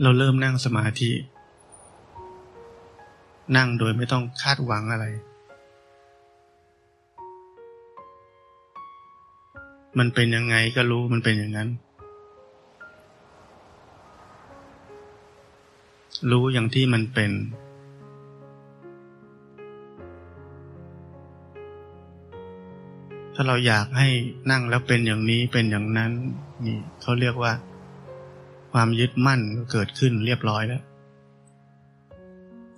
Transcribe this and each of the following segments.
เราเริ่มนั่งสมาธิ นั่งโดยไม่ต้องคาดหวังอะไร มันเป็นยังไงก็รู้มันเป็นอย่างนั้น รู้อย่างที่มันเป็น ถ้าเราอยากให้นั่งแล้วเป็นอย่างนี้เป็นอย่างนั้น นี่เขาเรียกว่า ความยึดมั่นก็เกิดขึ้นเรียบร้อยแล้ว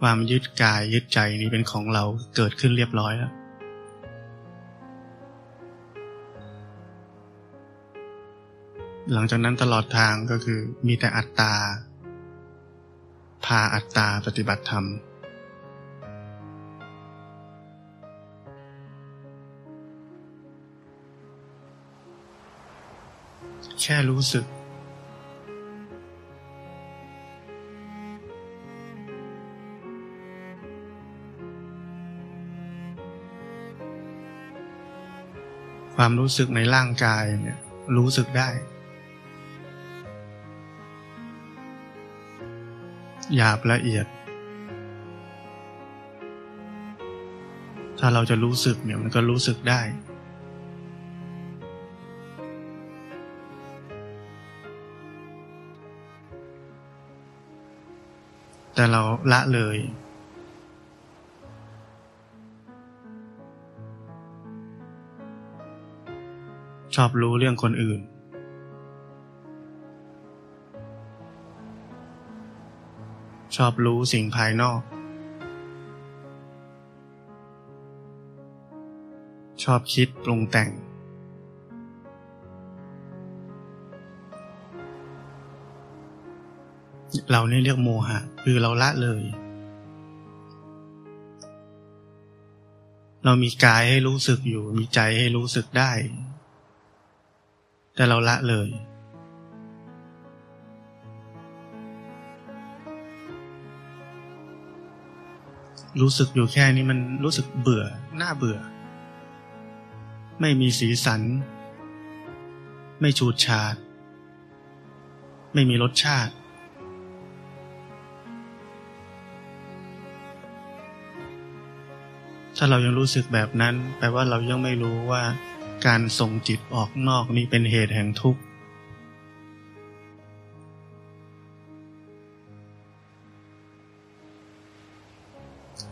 ความยึดกายยึดใจนี้เป็นของเราเกิดขึ้นเรียบร้อยแล้ว หลังจากนั้นตลอดทางก็คือมีแต่อัตตา พาอัตตาปฏิบัติธรรมแค่รู้สึก ความรู้สึกในร่างกายเนี่ยรู้สึกได้ หยาบละเอียด ถ้าเราจะรู้สึกเนี่ยมันก็รู้สึกได้ แต่เราละเลย ชอบรู้เรื่องคนอื่น ชอบรู้สิ่งภายนอก ชอบคิดปรุงแต่ง เรานี่เรียกโมหะ คือเราละเลย เรามีกายให้รู้สึกอยู่ มีใจให้รู้สึกได้ แต่เราละเลย รู้สึกอยู่แค่นี้มันรู้สึกเบื่อหน่าเบื่อ ไม่มีสีสัน ไม่ชูดชาด ไม่มีรสชาติถ้าเรายังรู้สึกแบบนั้น แปลว่าเรายังไม่รู้ว่า การส่งจิตออกนอกนี้เป็นเหตุแห่งทุกข์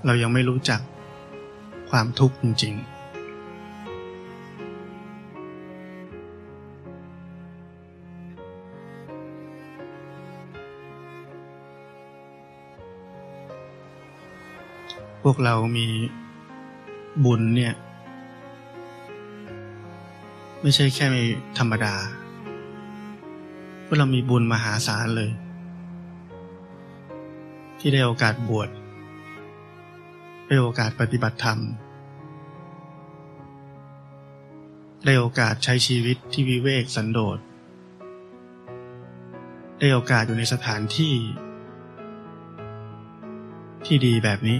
เรายังไม่รู้จักความทุกข์จริง ๆพวกเรามีบุญเนี่ย ไม่ใช่แค่มีธรรมดาพวกเรามีบุญมหาศาลเลย ที่ได้โอกาสบวชได้โอกาสปฏิบัติธรรม ได้โอกาสใช้ชีวิตที่วิเวกสันโดษ ได้โอกาสอยู่ในสถานที่ ที่ดีแบบนี้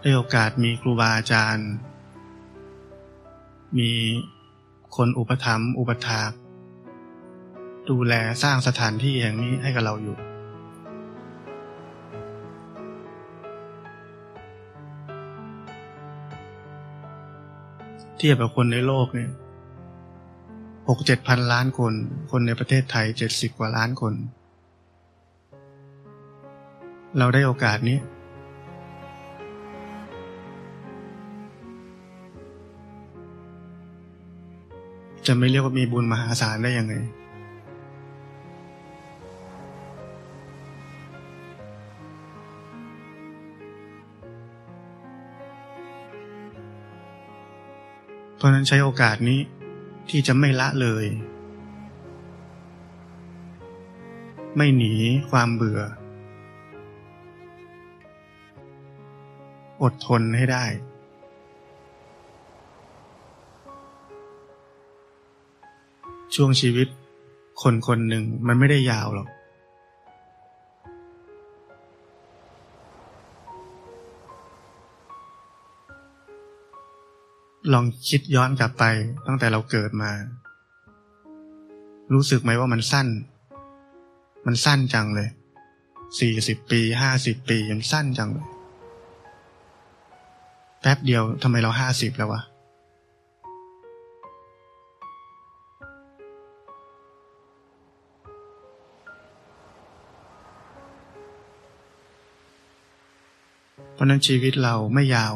ได้โอกาสมีครูบาอาจารย์ มีคนอุปถัมภ์อุปถาก ดูแลสร้างสถานที่แห่งนี้ให้กับเราอยู่ เทียบกับคนในโลกเนี่ยหกเจ็ดพันล้านคน คนในประเทศไทยเจ็ดสิบกว่าล้านคน เราได้โอกาสนี้ จะไม่เรียกว่ามีบุญมหาศาลได้ยังไง เพราะนั้นใช้โอกาสนี้ที่จะไม่ละเลย ไม่หนีความเบื่อ อดทนให้ได้ ช่วงชีวิต คนคนหนึ่งมันไม่ได้ยาวหรอก ลองคิดย้อนกลับไปตั้งแต่เราเกิดมา รู้สึกไหมว่ามันสั้น มันสั้นจังเลยสี่สิบปีห้าสิบปียังสั้นจังเลยแป๊บเดียวทำไมเราห้าสิบแล้ววะ ราะนั้นชีวิตเราไม่ยาว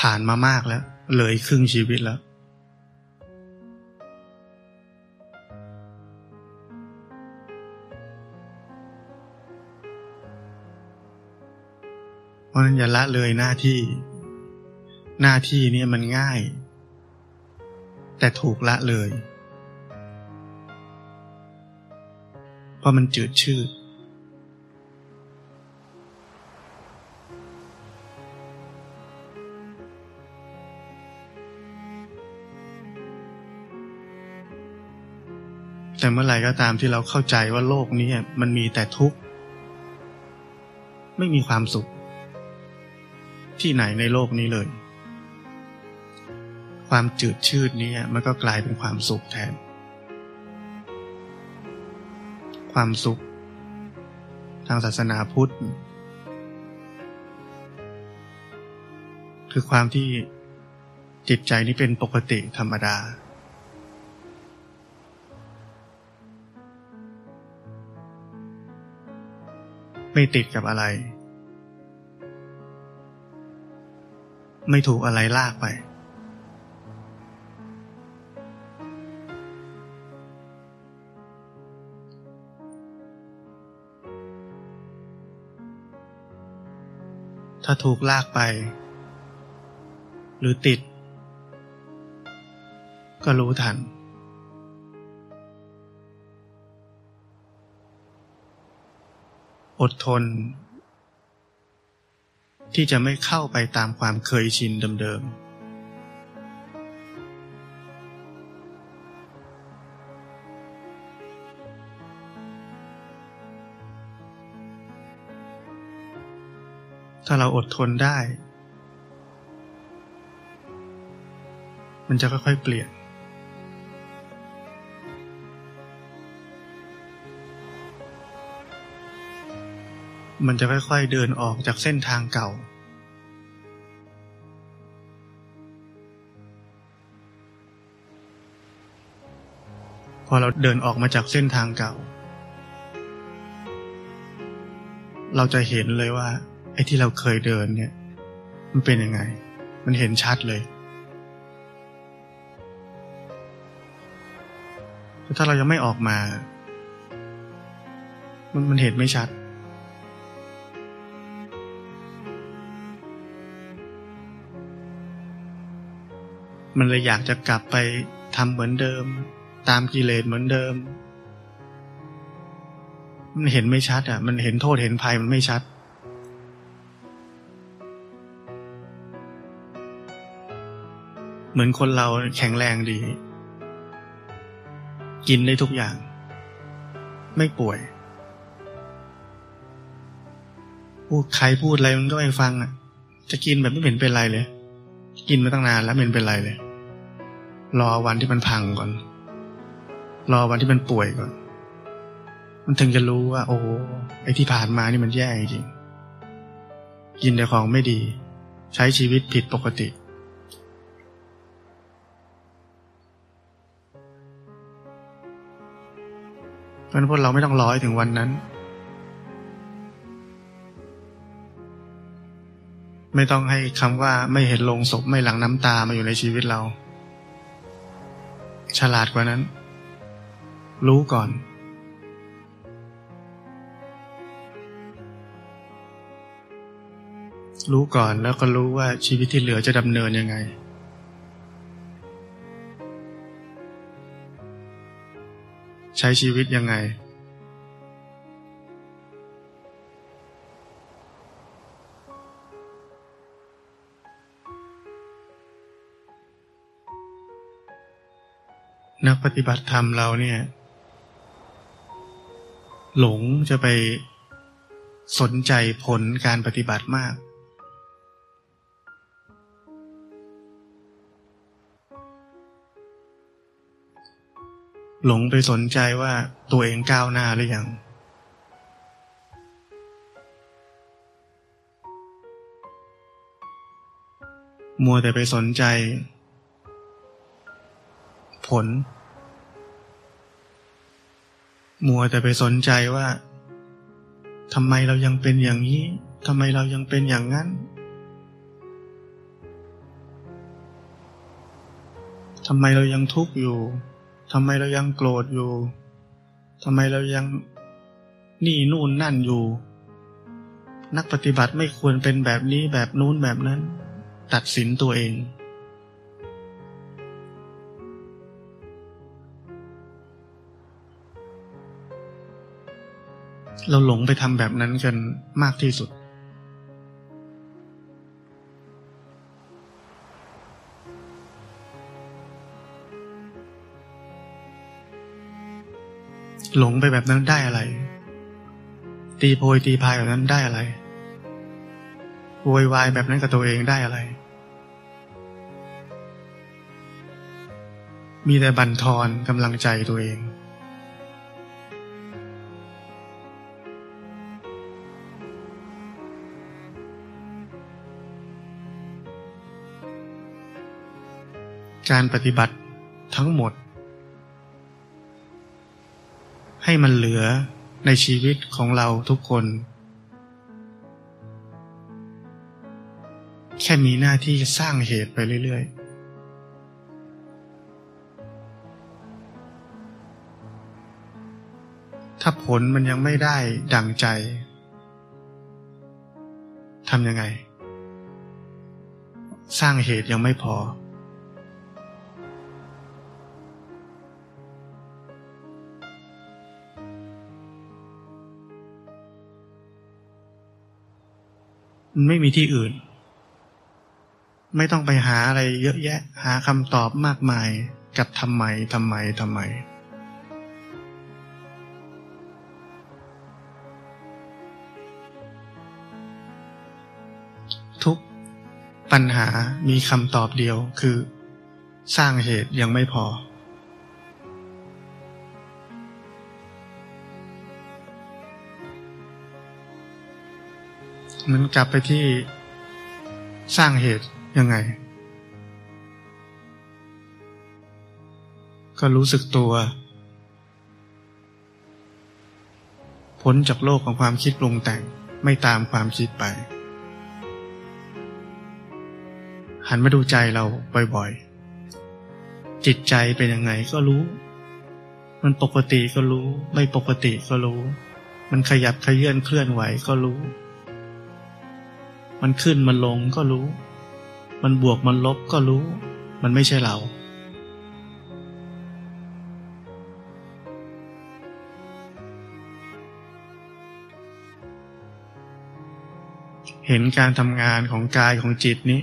ผ่านมามากแล้วเลยครึ่งชีวิตแล้ว เพราะนั้นอย่าละเลยหน้าที่ หน้าที่นี้มันง่าย แต่ถูกละเลย เพราะมันจืดชืดแต่เมื่อไหร่ก็ตามที่เราเข้าใจว่าโลกนี้มันมีแต่ทุกข์ ไม่มีความสุข ที่ไหนในโลกนี้เลย ความจืดชืดนี้มันก็กลายเป็นความสุขแทน ความสุข ทางศาสนาพุทธ คือความที่จิตใจนี้เป็นปกติธรรมดา ไม่ติดกับอะไร ไม่ถูกอะไรลากไป ถ้าถูกลากไป หรือติด ก็รู้ทัน อดทน ที่จะไม่เข้าไปตามความเคยชินเดิมๆ ถ้าเราอดทนได้ มันจะค่อยๆเปลี่ยน มันจะค่อยๆเดินออกจากเส้นทางเก่า พอเราเดินออกมาจากเส้นทางเก่า เราจะเห็นเลยว่า ไอ้ที่เราเคยเดินเนี่ย มันเป็นยังไง มันเห็นชัดเลยแต่ถ้าเรายังไม่ออกมา มันมันเห็นไม่ชัด มันเลยอยากจะกลับไปทำเหมือนเดิม ตามกิเลสเหมือนเดิม มันเห็นไม่ชัด อะ มันเห็นโทษเห็นภัยมันไม่ชัด เหมือนคนเราแข็งแรงดี กินได้ทุกอย่าง ไม่ป่วยพูดใครพูดอะไรมันก็ไม่ฟังอะ จะกินแบบไม่เห็นเป็นไรเลย กินมาตั้งนานแล้วไม่เห็นเป็นไรเลย รอวันที่มันพังก่อน รอวันที่มันป่วยก่อน มันถึงจะรู้ว่า โอ้ไอ้ที่ผ่านมานี่มันแย่จริงกินแต่ของไม่ดี ใช้ชีวิตผิดปกติ ราะนั้นพวกเราไม่ต้องรอให้ถึงวันนั้น ไม่ต้องให้คำว่าไม่เห็นลงศพไม่หลังน้ำตามาอยู่ในชีวิตเรา ฉลาดกว่านั้น รู้ก่อนรู้ก่อนแล้วก็รู้ว่าชีวิตที่เหลือจะดำเนินยังไง ใช้ชีวิตยังไง นักปฏิบัติธรรมเราเนี่ย หลงจะไปสนใจผลการปฏิบัติมาก หลงไปสนใจว่าตัวเองก้าวหน้าหรือยังมัวแต่ไปสนใจ ผล มัวแต่ไปสนใจว่าทำไมเรายังเป็นอย่างนี้ทำไมเรายังเป็นอย่างนั้นทำไมเรายังทุกข์อยู่ ทำไมเรายังโกรธอยู่ทำไมเรายังนี่นู่นนั่นอยู่ นักปฏิบัติไม่ควรเป็นแบบนี้แบบนู้นแบบนั้น ตัดสินตัวเอง เราหลงไปทำแบบนั้นกันมากที่สุด หลงไปแบบนั้นได้อะไร ตีโพยตีพายแบบนั้นได้อะไรโวยวายแบบนั้นกับตัวเองได้อะไร มีแต่บันทอนกำลังใจตัวเอง การปฏิบัติทั้งหมด ให้มันเหลือในชีวิตของเราทุกคน แค่มีหน้าที่สร้างเหตุไปเรื่อย ๆถ้าผลมันยังไม่ได้ดังใจ ทำยังไง สร้างเหตุยังไม่พอ มันไม่มีที่อื่น ไม่ต้องไปหาอะไรเยอะแยะ หาคำตอบมากมายกับทำไมทำไมทำไมทุกปัญหามีคำตอบเดียวคือ สร้างเหตุยังไม่พอ มันกลับไปที่สร้างเหตุยังไง ก็รู้สึกตัว พ้นจากโลกของความคิดปรุงแต่งไม่ตามความคิดไป หันมาดูใจเราบ่อยๆ จิตใจเป็นยังไงก็รู้ มันปกติก็รู้ ไม่ปกติก็รู้ มันขยับขยื่นเคลื่อนไหวก็รู้ มันขึ้นมันลงก็รู้ มันบวกมันลบก็รู้ มันไม่ใช่เรา เห็นการทำงานของกายของจิตนี้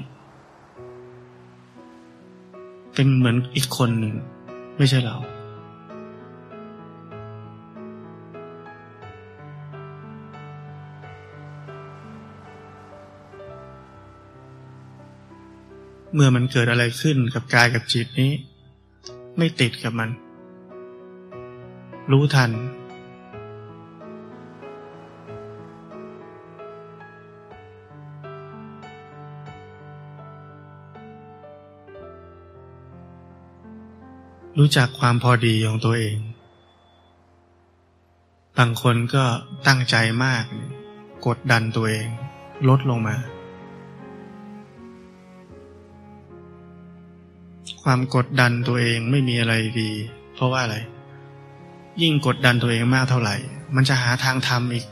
เป็นเหมือนอีกคนหนึ่ง ไม่ใช่เรา เมื่อมันเกิดอะไรขึ้นกับกายกับจิตนี้ ไม่ติดกับมัน รู้ทัน รู้จักความพอดีของตัวเอง บางคนก็ตั้งใจมาก กดดันตัวเอง ลดลงมา ความกดดันตัวเองไม่มีอะไรดี เพราะว่าอะไร ยิ่งกดดันตัวเองมากเท่าไหร่ มันจะหาทางทำอีก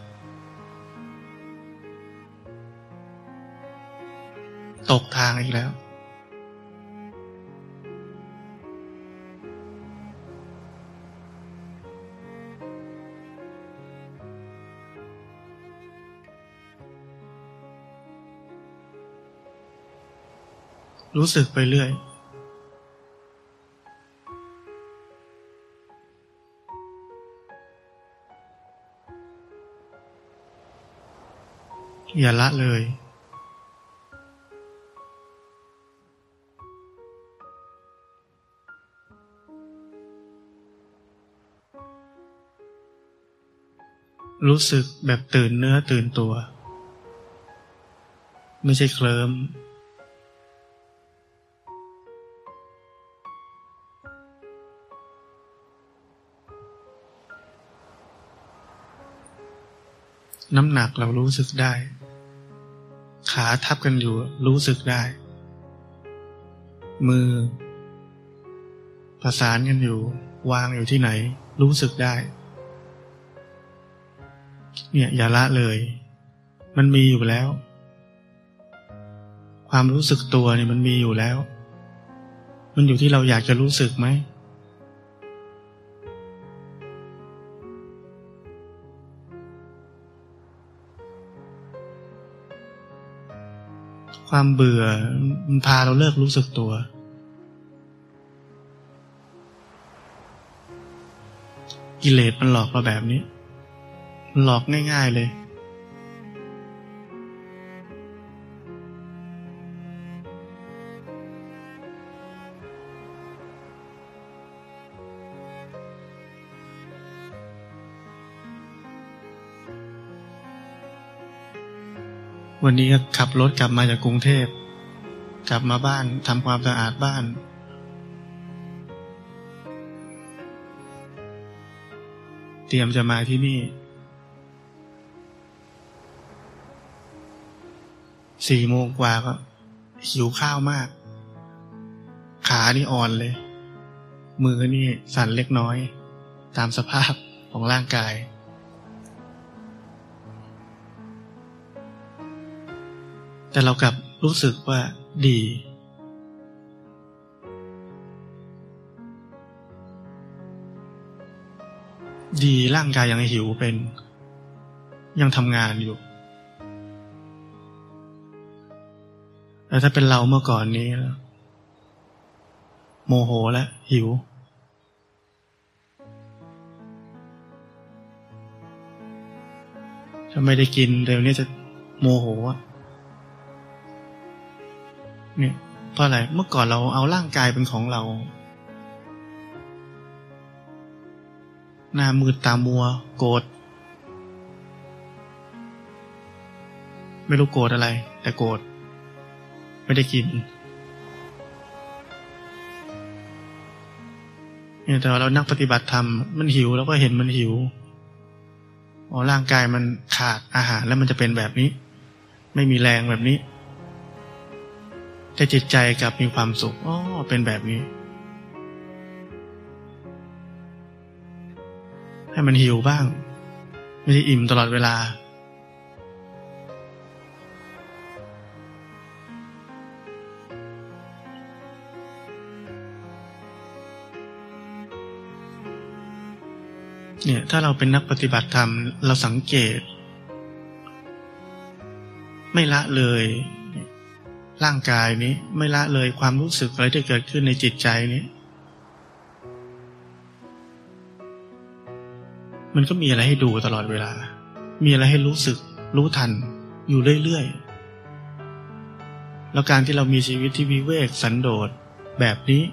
ตกทางอีกแล้ว รู้สึกไปเรื่อย อย่าละเลย รู้สึกแบบตื่นเนื้อตื่นตัว ไม่ใช่เคลิ้มน้ำหนักเรารู้สึกได้ ขาทับกันอยู่รู้สึกได้ มือ ประสานกันอยู่ วางอยู่ที่ไหน รู้สึกได้ เนี่ยอย่าละเลย มันมีอยู่แล้ว ความรู้สึกตัวเนี่ยมันมีอยู่แล้ว มันอยู่ที่เราอยากจะรู้สึกไหม ความเบื่อมันพาเราเลิกรู้สึกตัว กิเลสมันหลอกเราแบบนี้ มันหลอกง่าย ๆเลย วันนี้ก็ขับรถกลับมาจากกรุงเทพ กลับมาบ้านทำความสะอาดบ้าน เตรียมจะมาที่นี่สี่โมงกว่าก็หิวข้าวมาก ขานี่อ่อนเลย มือนี่สั่นเล็กน้อย ตามสภาพของร่างกาย แต่เรากลับรู้สึกว่าดี ดีร่างกายยังหิวเป็น ยังทำงานอยู่ แต่ถ้าเป็นเราเมื่อก่อนนี้ โมโหแล้วหิวถ้าไม่ได้กินเดี๋ยวนี้จะโมโหอะ เนี่ยเพราะอะไรเมื่อก่อนเราเอาร่างกายเป็นของเรา หน้ามืดตามัว โกรธไม่รู้โกรธอะไร แต่โกรธไม่ได้กินเนี่ยแต่เรานักปฏิบัติธรรมมันหิว แล้วก็เห็นมันหิวอ๋อร่างกายมันขาดอาหารแล้วมันจะเป็นแบบนี้ ไม่มีแรงแบบนี้ แต่จิตใจกลับมีความสุขอ๋อเป็นแบบนี้ ให้มันหิวบ้าง ไม่ได้อิ่มตลอดเวลา เนี่ย ถ้าเราเป็นนักปฏิบัติธรรม เราสังเกต ไม่ละเลย ร่างกายนี้ไม่ละเลยความรู้สึกอะไรที่เกิดขึ้นในจิตใจนี้ มันก็มีอะไรให้ดูตลอดเวลา มีอะไรให้รู้สึก รู้ทัน อยู่เรื่อยๆ แล้วการที่เรามีชีวิตที่วิเวกสันโดษแบบนี้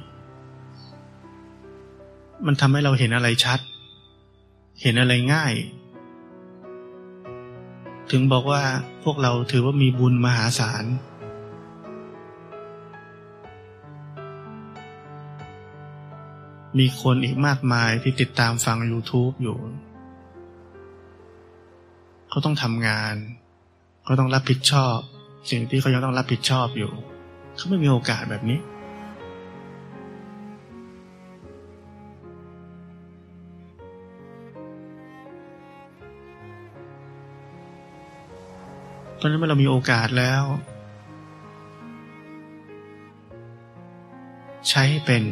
มันทำให้เราเห็นอะไรชัด เห็นอะไรง่าย ถึงบอกว่าพวกเราถือว่ามีบุญมหาศาล มีคนอีกมากมายที่ติดตามฟัง YouTube อยู่ เขาต้องทำงาน เขาต้องรับผิดชอบ สิ่งที่เขายังต้องรับผิดชอบอยู่ เขาไม่มีโอกาสแบบนี้ ตอนนั้เมื่อเรามีโอกาสแล้ว ใช้ให้เป็น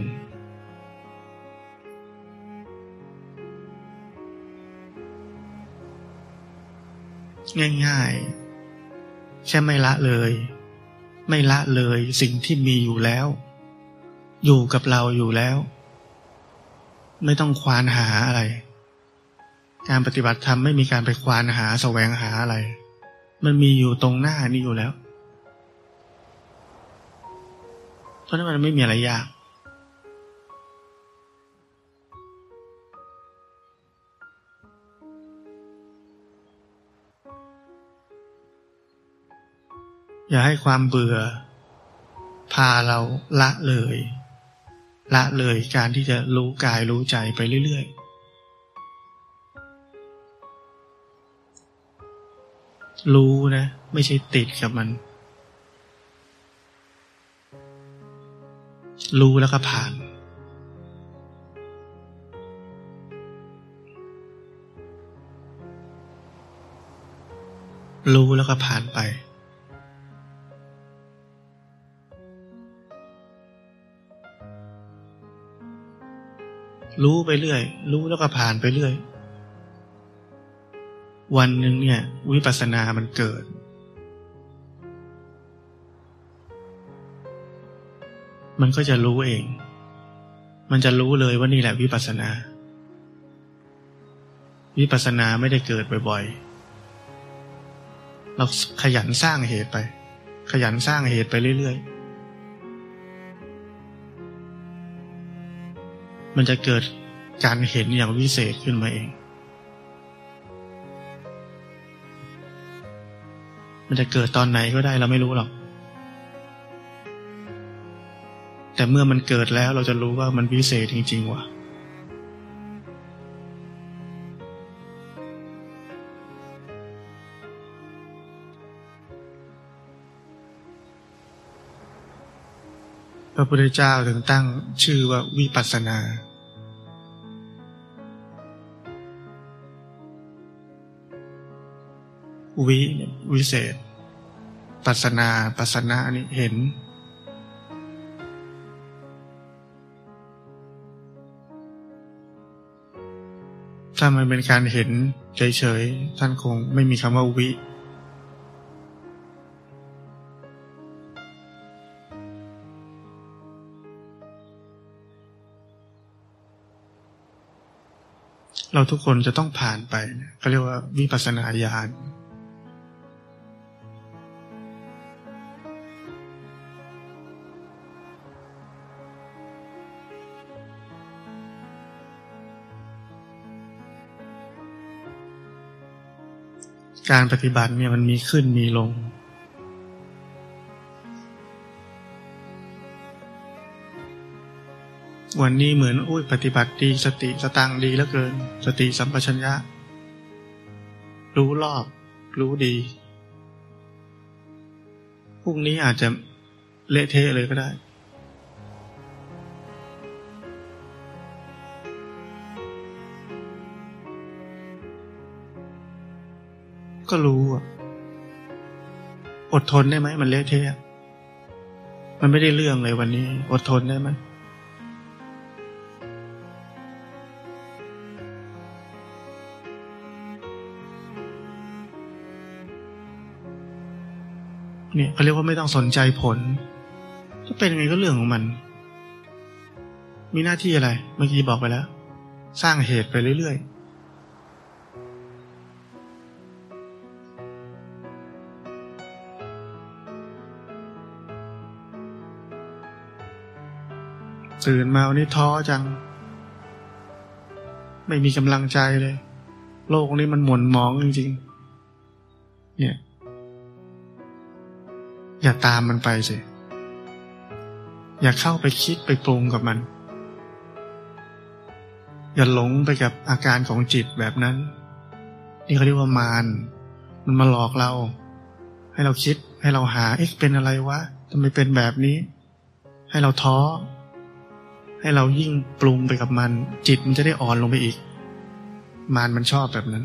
ง่ายๆ แค่ไม่ละเลย ไม่ละเลยสิ่งที่มีอยู่แล้ว อยู่กับเราอยู่แล้ว ไม่ต้องควานหาอะไร การปฏิบัติธรรมไม่มีการไปควานหาแสวงหาอะไร มันมีอยู่ตรงหน้านี่อยู่แล้ว เพราะนั้นมันไม่มีอะไรยาก อย่าให้ความเบื่อ พาเราละเลย ละเลยการที่จะรู้กายรู้ใจไปเรื่อยๆ รู้นะ ไม่ใช่ติดกับมัน รู้แล้วก็ผ่านรู้แล้วก็ผ่านไป รู้ไปเรื่อย รู้แล้วก็ผ่านไปเรื่อย วันหนึ่งเนี่ย วิปัสสนามันเกิด มันก็จะรู้เอง มันจะรู้เลยว่านี่แหละวิปัสสนา วิปัสสนาไม่ได้เกิดบ่อยๆ เราขยันสร้างเหตุไป ขยันสร้างเหตุไปเรื่อยๆ มันจะเกิดการเห็นอย่างวิเศษขึ้นมาเอง มันจะเกิดตอนไหนก็ได้เราไม่รู้หรอก แต่เมื่อมันเกิดแล้วเราจะรู้ว่ามันวิเศษจริง ๆ ว่ะ ระพุทธเจ้าถึงตั้งชื่อว่าวิปัสสนา วิวิเศษ ปัสนา ปัสนานี่เห็น ถ้ามันเป็นการเห็นเฉยๆ ท่านคงไม่มีคำว่าวิ เราทุกคนจะต้องผ่านไปเขาเรียกว่าวิปัสสนาญาณการปฏิบัติเนี่ยมันมีขึ้นมีลง วันนี้เหมือนอุ้ยปฏิบัติดีสติสตังดีเหลือเกิน สติสัมปชัญญะ รู้รอบ รู้ดีพรุ่งนี้อาจจะเละเทะเลยก็ได้ ก็รู้อะ อดทนได้ไหมมันเละเทะ มันไม่ได้เรื่องเลยวันนี้ อดทนได้ไหม เนี่ยเขาเรียกว่าไม่ต้องสนใจผลจะเป็นยังไงก็เรื่องของมัน มีหน้าที่อะไร เมื่อกี้บอกไปแล้ว สร้างเหตุไปเรื่อยๆตื่นมาวันนี้ท้อจัง ไม่มีกำลังใจเลย โลกนี้มันหม่นหมองจริงๆ อย่าตามมันไปสิ อย่าเข้าไปคิดไปปรุงกับมัน อย่าหลงไปกับอาการของจิตแบบนั้น นี่เขาเรียกว่ามารมันมาหลอกเรา ให้เราคิดให้เราหาเอ๊ะเป็นอะไรวะทำไมเป็นแบบนี้ ให้เราท้อ ให้เรายิ่งปรุงไปกับมัน จิตมันจะได้อ่อนลงไปอีก มารมันชอบแบบนั้น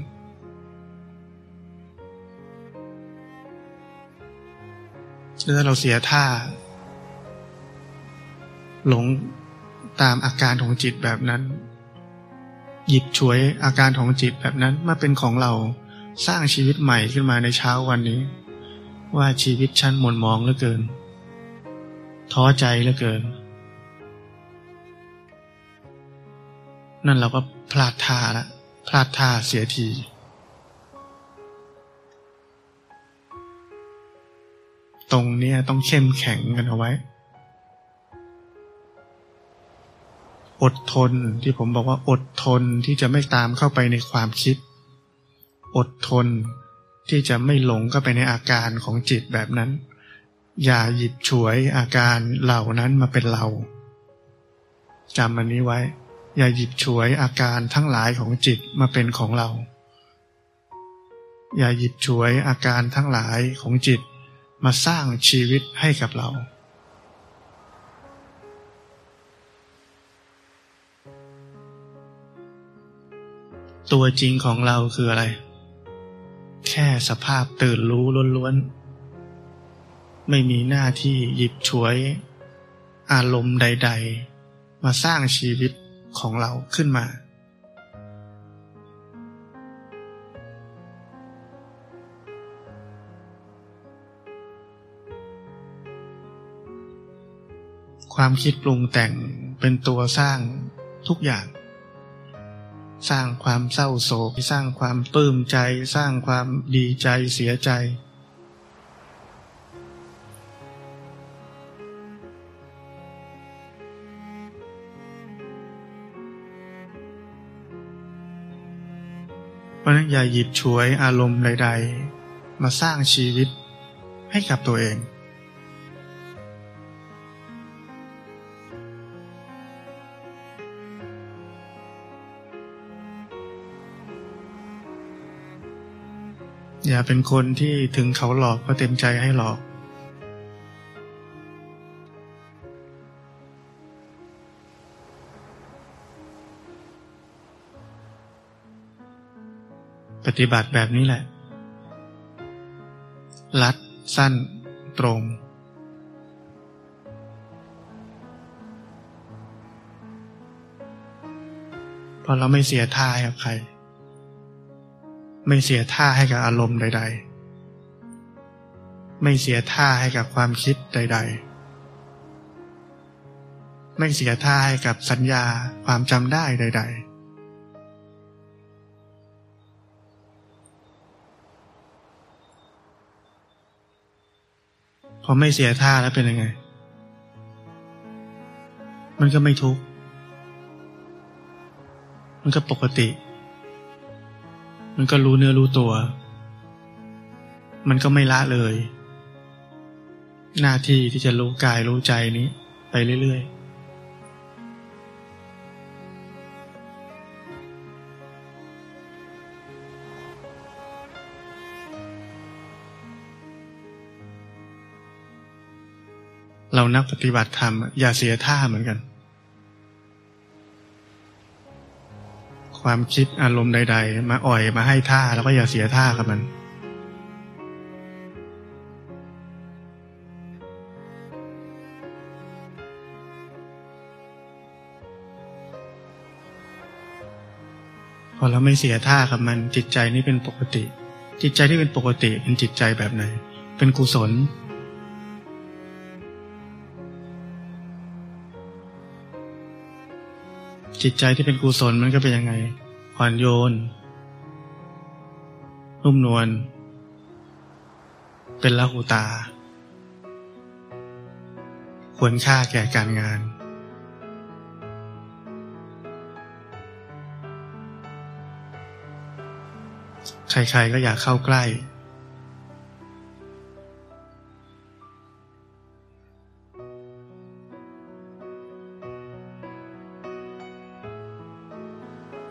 ถ้าเราเสียท่า หลงตามอาการของจิตแบบนั้น หยิบฉวยอาการของจิตแบบนั้นมาเป็นของเราสร้างชีวิตใหม่ขึ้นมาในเช้าวันนี้ ว่าชีวิตฉันหม่นมองเหลือเกิน ท้อใจเหลือเกิน นั่นเราก็พลาดท่าละพลาดท่าเสียที ตรงนี้ต้องเข้มแข็งกันเอาไว้ อดทนที่ผมบอกว่าอดทนที่จะไม่ตามเข้าไปในความคิด อดทนที่จะไม่หลงเข้าไปในอาการของจิตแบบนั้น อย่าหยิบฉวยอาการเหล่านั้นมาเป็นเราจำอันนี้ไว้ อย่าหยิบฉวยอาการทั้งหลายของจิตมาเป็นของเรา อย่าหยิบฉวยอาการทั้งหลายของจิต มาสร้างชีวิตให้กับเรา ตัวจริงของเราคืออะไร แค่สภาพตื่นรู้ล้วนๆ ไม่มีหน้าที่หยิบฉวย อารมณ์ใด ๆ มาสร้างชีวิตของเราขึ้นมา ความคิดปรุงแต่งเป็นตัวสร้างทุกอย่าง สร้างความเศร้าโศก สร้างความปลื้มใจ สร้างความดีใจเสียใจ เพราะนั้นอย่าหยิบฉวยอารมณ์ใด ๆ มาสร้างชีวิตให้กับตัวเอง อย่าเป็นคนที่ถึงเขาหลอกก็เต็มใจให้หลอก ปฏิบัติแบบนี้แหละลัด สั้น ตรงเพราะเราไม่เสียท่าให้กับใคร ไม่เสียท่าให้กับอารมณ์ใด ๆ ไม่เสียท่าให้กับความคิดใด ๆ ไม่เสียท่าให้กับสัญญาความจำได้ใด ๆพอไม่เสียท่าแล้วเป็นยังไง มันก็ไม่ทุกข์ มันก็ปกติ มันก็รู้เนื้อรู้ตัว มันก็ไม่ละเลย หน้าที่ที่จะรู้กายรู้ใจนี้ ไปเรื่อยๆเรานักปฏิบัติธรรมอย่าเสียท่าเหมือนกัน ความคิดอารมณ์ใด ๆ มาอ่อยมาให้ท่าแล้วก็อย่าเสียท่ากับมัน พอเราไม่เสียท่ากับมัน จิตใจนี่เป็นปกติ จิตใจที่เป็นปกติเป็นจิตใจแบบไหน เป็นกุศล จิตใจที่เป็นกุศลมันก็เป็นยังไงอ่อนโยน นุ่มนวล เป็นละหูตา ควรค่าแก่การงาน ใครๆก็อยากเข้าใกล้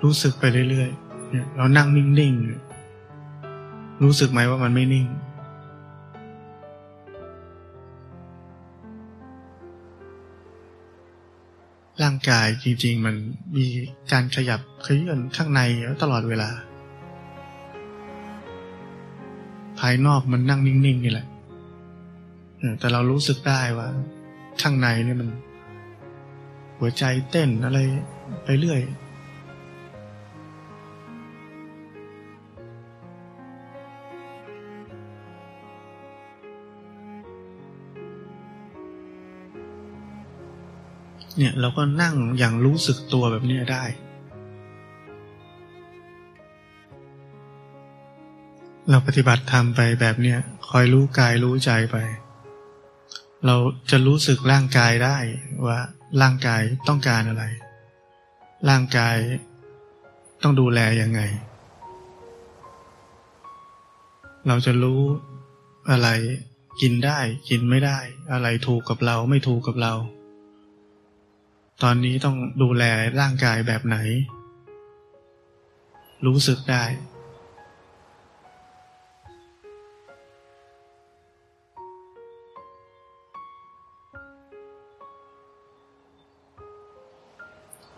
รู้สึกไปเรื่อยๆเนี่ยเรานั่งนิ่งๆ รู้สึกไหมว่ามันไม่นิ่ง ร่างกายจริงๆ มันมีการขยับขยื่นข้างในตลอดเวลา ภายนอกมันนั่งนิ่งๆนี่แหละแต่เรารู้สึกได้ว่า ข้างในนี่มัน หัวใจเต้นอะไรไปเรื่อย เนี่ยเราก็นั่งอย่างรู้สึกตัวแบบนี้ได้ เราปฏิบัติทำไปแบบเนี้ยคอยรู้กายรู้ใจไป เราจะรู้สึกร่างกายได้ว่าร่างกายต้องการอะไร ร่างกายต้องดูแลยังไง เราจะรู้อะไรกินได้กินไม่ได้ อะไรถูกกับเราไม่ถูกกับเรา ตอนนี้ต้องดูแลร่างกายแบบไหน รู้สึกได้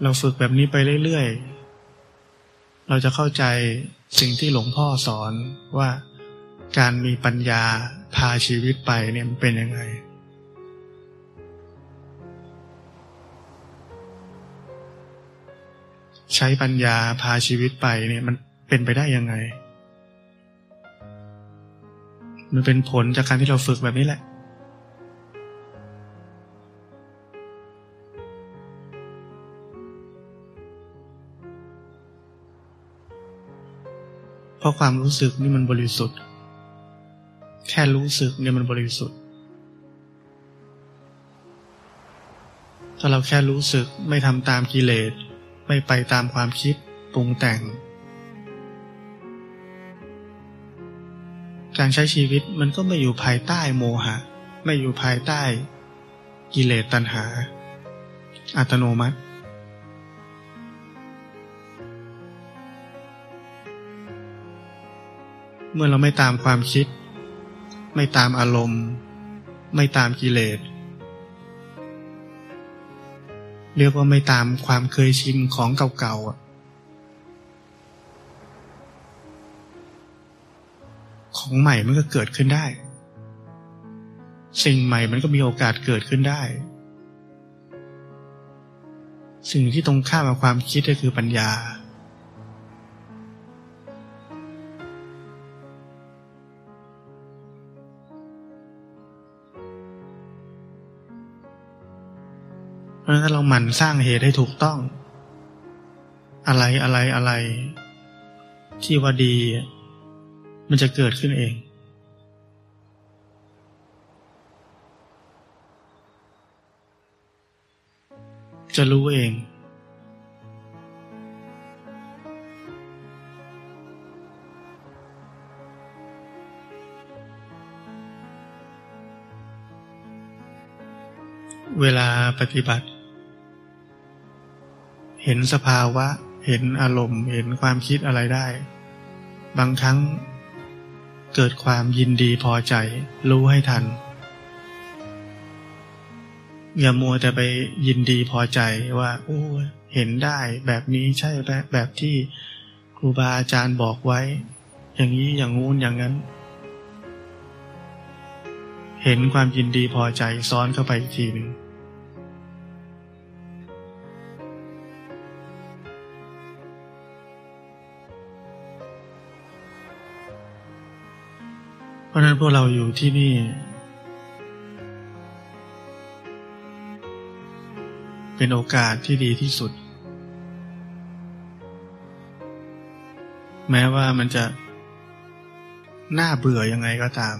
เราฝึกแบบนี้ไปเรื่อยๆ เราจะเข้าใจสิ่งที่หลวงพ่อสอนว่าการมีปัญญาพาชีวิตไปเนี่ยมันเป็นยังไง ใช้ปัญญาพาชีวิตไปเนี่ยมันเป็นไปได้ยังไง มันเป็นผลจากการที่เราฝึกแบบนี้แหละ เพราะความรู้สึกนี่มันบริสุทธิ์ แค่รู้สึกเนี่ยมันบริสุทธิ์ ถ้าเราแค่รู้สึกไม่ทำตามกิเลส ไม่ไปตามความคิดปรุงแต่ง การใช้ชีวิตมันก็ไม่อยู่ภายใต้โมหะ ไม่อยู่ภายใต้ กิเลสตัณหา อัตโนมัติ เมื่อเราไม่ตามความคิด ไม่ตามอารมณ์ ไม่ตามกิเลส เรียกว่าไม่ตามความเคยชินของเก่าๆของใหม่มันก็เกิดขึ้นได้ สิ่งใหม่มันก็มีโอกาสเกิดขึ้นได้ สิ่งที่ตรงข้ามกับความคิดก็คือปัญญา ราะฉะนั้นเราหมั่นสร้างเหตุให้ถูกต้อง อะไรอะไรอะไร ที่ว่าดี มันจะเกิดขึ้นเอง จะรู้เองเวลาปฏิบัติ เห็นสภาวะ เห็นอารมณ์ เห็นความคิดอะไรได้ บางครั้ง เกิดความยินดีพอใจ รู้ให้ทัน อย่ามัวแต่ไปยินดีพอใจว่าโอ้เห็นได้แบบนี้ใช่แบบแบบที่ครูบาอาจารย์บอกไว้ อย่างนี้อย่างงู้นอย่างนั้น เห็นความยินดีพอใจซ้อนเข้าไปอีกทีหนึ่ง เพราะนั้นพวกเราอยู่ที่นี่ เป็นโอกาสที่ดีที่สุด แม้ว่ามันจะน่าเบื่อยังไงก็ตาม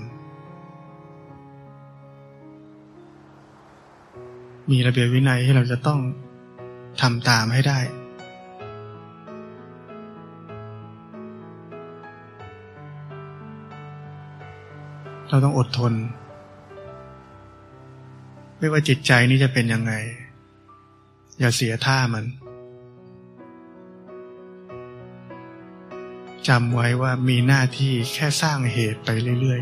มีระเบียบวินัยให้เราจะต้องทำตามให้ได้ เราต้องอดทน ไม่ว่าจิตใจนี้จะเป็นยังไง อย่าเสียท่ามันจำไว้ว่ามีหน้าที่แค่สร้างเหตุไปเรื่อย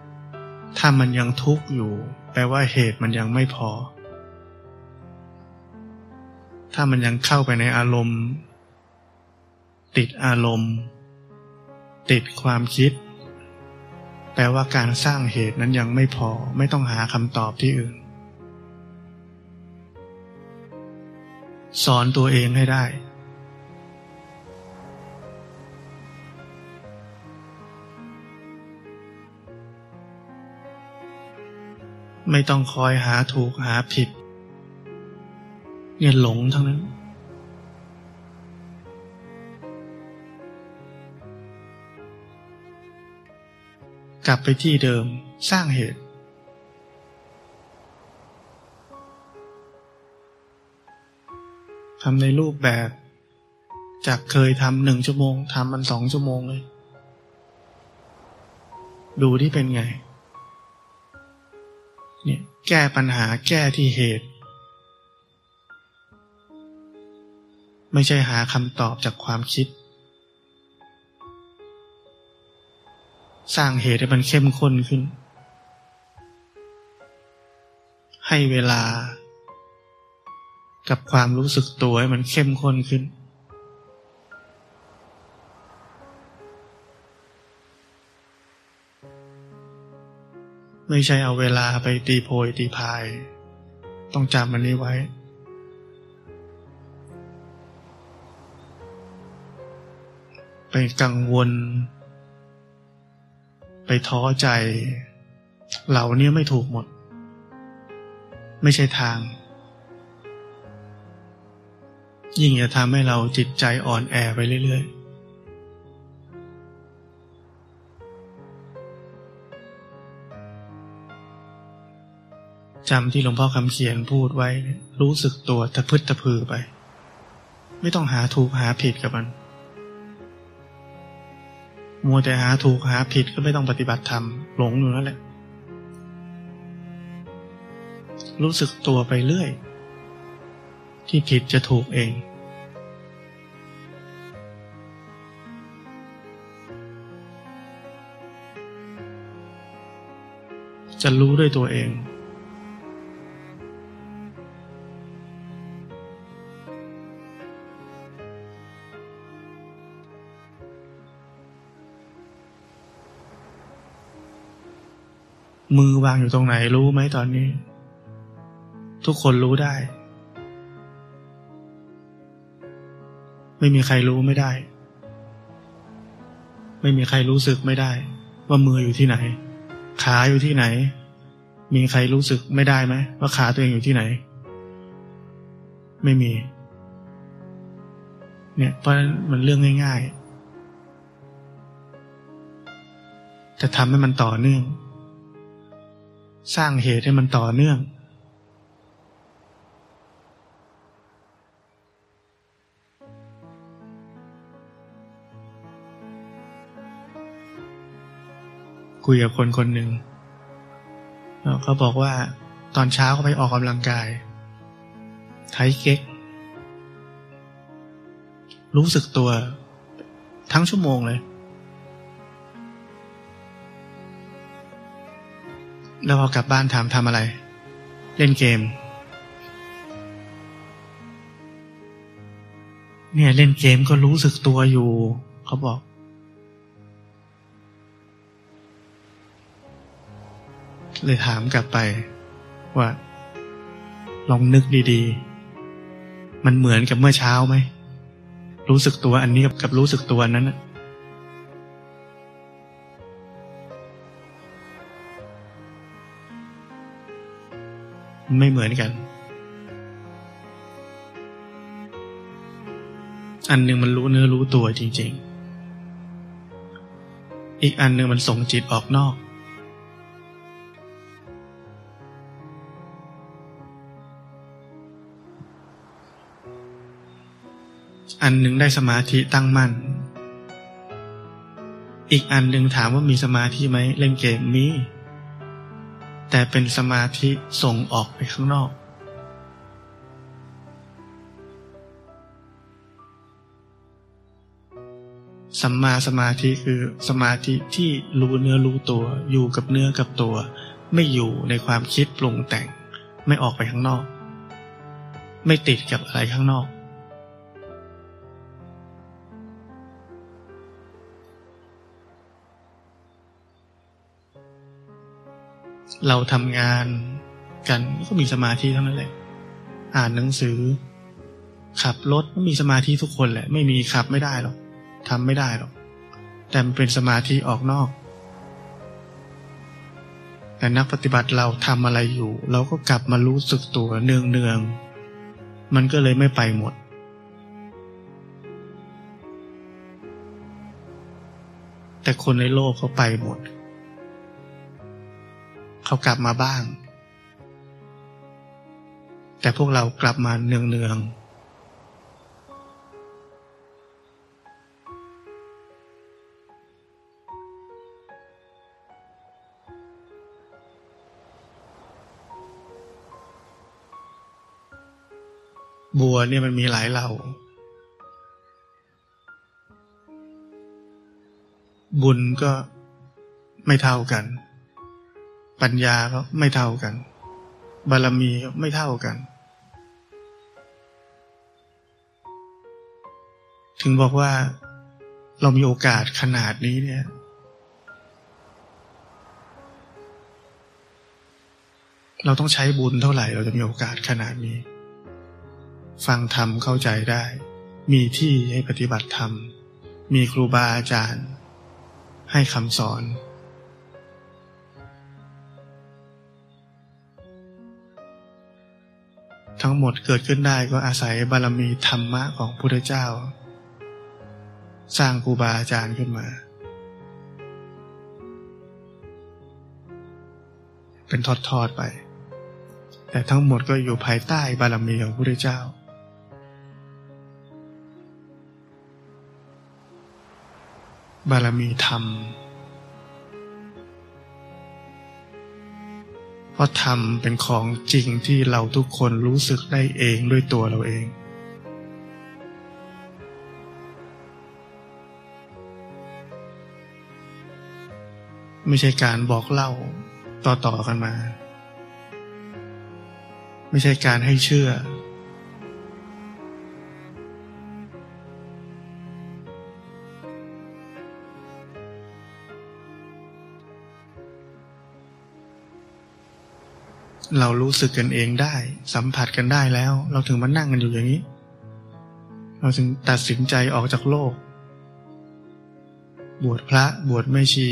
ๆ ถ้ามันยังทุกข์อยู่ แปลว่าเหตุมันยังไม่พอ ถ้ามันยังเข้าไปในอารมณ์ ติดอารมณ์ ติดความคิด แปลว่าการสร้างเหตุนั้นยังไม่พอไม่ต้องหาคำตอบที่อื่น สอนตัวเองให้ได้ ไม่ต้องคอยหาถูกหาผิด เนี่ยหลงทั้งนั้น กลับไปที่เดิมสร้างเหตุ ทำในรูปแบบ จากเคยทำหนึ่งชั่วโมงทำมันสองชั่วโมงเลย ดูที่เป็นไง เนี่ย แก้ปัญหาแก้ที่เหตุ ไม่ใช่หาคำตอบจากความคิด สร้างเหตุให้มันเข้มข้นขึ้น ให้เวลา กับความรู้สึกตัวให้มันเข้มข้นขึ้น ไม่ใช่เอาเวลาไปตีโพยตีพาย ต้องจำมันนี้ไว้ไปกังวล ท้อใจ เหล่านี้ไม่ถูกหมด ไม่ใช่ทาง ยิ่งจะทำให้เราจิตใจอ่อนแอไปเรื่อยๆจำที่หลวงพ่อคำเขียนพูดไว้ รู้สึกตัวตะพึดตะพือไป ไม่ต้องหาถูกหาผิดกับมัน มัวแต่หาถูกหาผิดก็ไม่ต้องปฏิบัติธรรมหลงอยู่นั่นแหละ รู้สึกตัวไปเรื่อย ที่ผิดจะถูกเองจะรู้ด้วยตัวเอง มือวางอยู่ตรงไหนรู้ไหมตอนนี้ ทุกคนรู้ได้ ไม่มีใครรู้ไม่ได้ ไม่มีใครรู้สึกไม่ได้ ว่ามืออยู่ที่ไหน ขาอยู่ที่ไหน มีใครรู้สึกไม่ได้ไหมว่าขาตัวเองอยู่ที่ไหน ไม่มี เนี่ยเพราะมันเรื่องง่าย ๆ จะทำให้มันต่อเนื่อง สร้างเหตุให้มันต่อเนื่อง คุยกับคนคนหนึ่งเขาบอกว่าตอนเช้าเขาไปออกกำลังกายไทเก๊ก รู้สึกตัวทั้งชั่วโมงเลย แล้วพอกลับบ้านถามทำอะไร เล่นเกม เนี่ยเล่นเกมก็รู้สึกตัวอยู่ เขาบอก เลยถามกลับไป ว่า ลองนึกดีๆ มันเหมือนกับเมื่อเช้าไหม รู้สึกตัวอันนี้กับรู้สึกตัวนั้นนะ ไม่เหมือนกัน อันหนึ่งมันรู้เนื้อรู้ตัวจริง ๆ อีกอันหนึ่งมันส่งจิตออกนอก อันหนึ่งได้สมาธิตั้งมั่น อีกอันหนึ่งถามว่ามีสมาธิไหมเล่นเกมมี แต่เป็นสมาธิส่งออกไปข้างนอกสัมมาสมาธิคือสมาธิที่รู้เนื้อรู้ตัว อยู่กับเนื้อกับตัว ไม่อยู่ในความคิดปรุงแต่ง ไม่ออกไปข้างนอก ไม่ติดกับอะไรข้างนอก เราทำงานกันก็มีสมาธิทั้งนั้นแหละ อ่านหนังสือ ขับรถก็มีสมาธิทุกคนแหละ ไม่มีขับไม่ได้หรอกทำไม่ได้หรอก แต่มันเป็นสมาธิออกนอก แต่นักปฏิบัติเราทำอะไรอยู่ เราก็กลับมารู้สึกตัวเนืองเนืองๆมันก็เลยไม่ไปหมดแต่คนในโลกเขาไปหมด เขากลับมาบ้าง แต่พวกเรากลับมาเนืองๆบัวเนี่ยมันมีหลายเหล่า บุญก็ไม่เท่ากัน ปัญญาก็ไม่เท่ากัน บารมีก็ไม่เท่ากัน ถึงบอกว่าเรามีโอกาสขนาดนี้เนี่ย เราต้องใช้บุญเท่าไหร่ เราจะมีโอกาสขนาดนี้ ฟังธรรมเข้าใจได้ มีที่ให้ปฏิบัติธรรม มีครูบาอาจารย์ ให้คำสอน ทั้งหมดเกิดขึ้นได้ก็อาศัยบารมีธรรมะของพุทธเจ้า สร้างครูบาอาจารย์ขึ้นมา เป็นทอดๆไป แต่ทั้งหมดก็อยู่ภายใต้บารมีของพระพุทธเจ้าบารมีธรรม ราะธรรมเป็นของจริงที่เราทุกคนรู้สึกได้เองด้วยตัวเราเอง ไม่ใช่การบอกเล่าต่อๆกันมา ไม่ใช่การให้เชื่อ เรารู้สึกกันเองได้ สัมผัสกันได้แล้ว เราถึงมานั่งกันอยู่อย่างนี้ เราถึงตัดสินใจออกจากโลก บวชพระบวชแม่ชี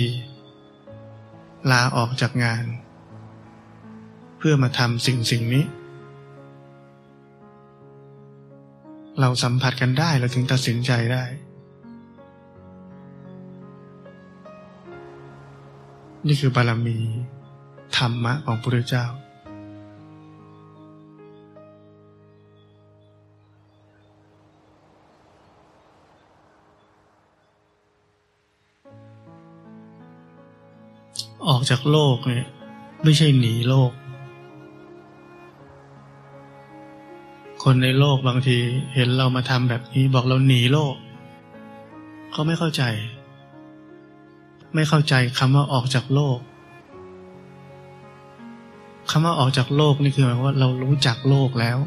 ลาออกจากงาน เพื่อมาทำสิ่งสิ่งนี้ เราสัมผัสกันได้เราถึงตัดสินใจได้นี่คือบารมี ธรรมะของพระพุทธเจ้า ออกจากโลกเนี่ยไม่ใช่หนีโลก คนในโลกบางทีเห็นเรามาทำแบบนี้บอกเราหนีโลก เขาไม่เข้าใจ ไม่เข้าใจคำว่าออกจากโลกคำว่าออกจากโลกนี่คือหมายว่าเรารู้จักโลกแล้ว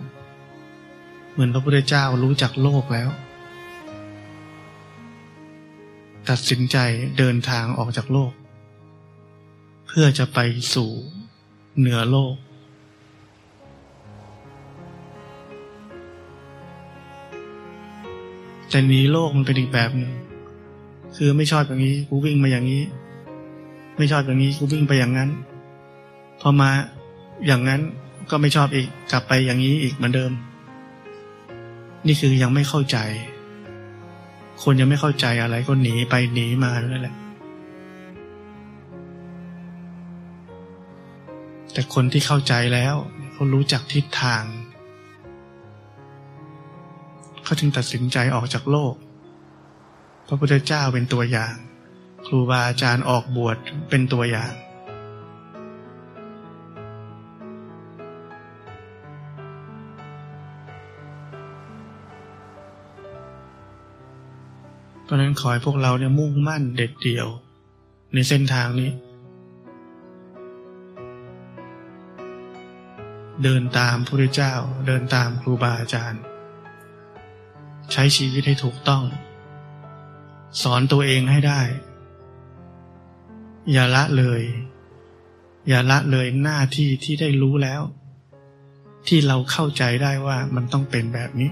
เหมือนพระพุทธเจ้ารู้จักโลกแล้ว ตัดสินใจเดินทางออกจากโลก พื่อจะไปสู่เหนือโลก แต่หนีโลกมันเป็นอีกแบบหนึ่ง คือไม่ชอบอย่างนี้กูวิ่งมาอย่างนี้ ไม่ชอบอย่างนี้กูวิ่งไปอย่างนั้น พอมาอย่างนั้นก็ไม่ชอบอีกกลับไปอย่างนี้อีกเหมือนเดิม นี่คือยังไม่เข้าใจ คนยังไม่เข้าใจอะไรก็หนีไปหนีมานั่นแหละ แต่คนที่เข้าใจแล้วเขารู้จักทิศทาง เขาจึงตัดสินใจออกจากโลก พระพุทธเจ้าเป็นตัวอย่าง ครูบาอาจารย์ออกบวชเป็นตัวอย่าง เพราะนั้นขอให้พวกเราเนี่ยมุ่งมั่นเด็ดเดี่ยว ในเส้นทางนี้ เดินตามพระเจ้า เดินตามครูบาอาจารย์ ใช้ชีวิตให้ถูกต้อง สอนตัวเองให้ได้ อย่าละเลย อย่าละเลยหน้าที่ที่ได้รู้แล้ว ที่เราเข้าใจได้ว่ามันต้องเป็นแบบนี้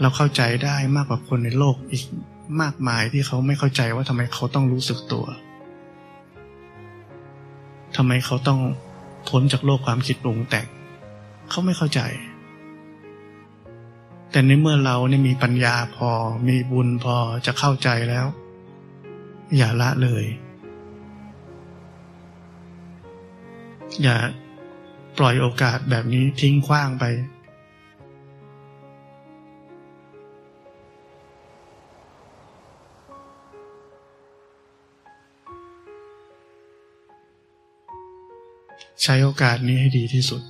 เราเข้าใจได้มากกว่าคนในโลกอีกมากมายที่เขาไม่เข้าใจว่าทำไมเขาต้องรู้สึกตัวทำไมเขาต้อง พ้นจากโลกความคิดปรุงแต่งเขาไม่เข้าใจ แต่ในเมื่อเราเนี่ยมีปัญญาพอมีบุญพอจะเข้าใจแล้ว อย่าละเลย อย่าปล่อยโอกาสแบบนี้ทิ้งขว้างไป ใช้โอกาสนี้ให้ดีที่สุด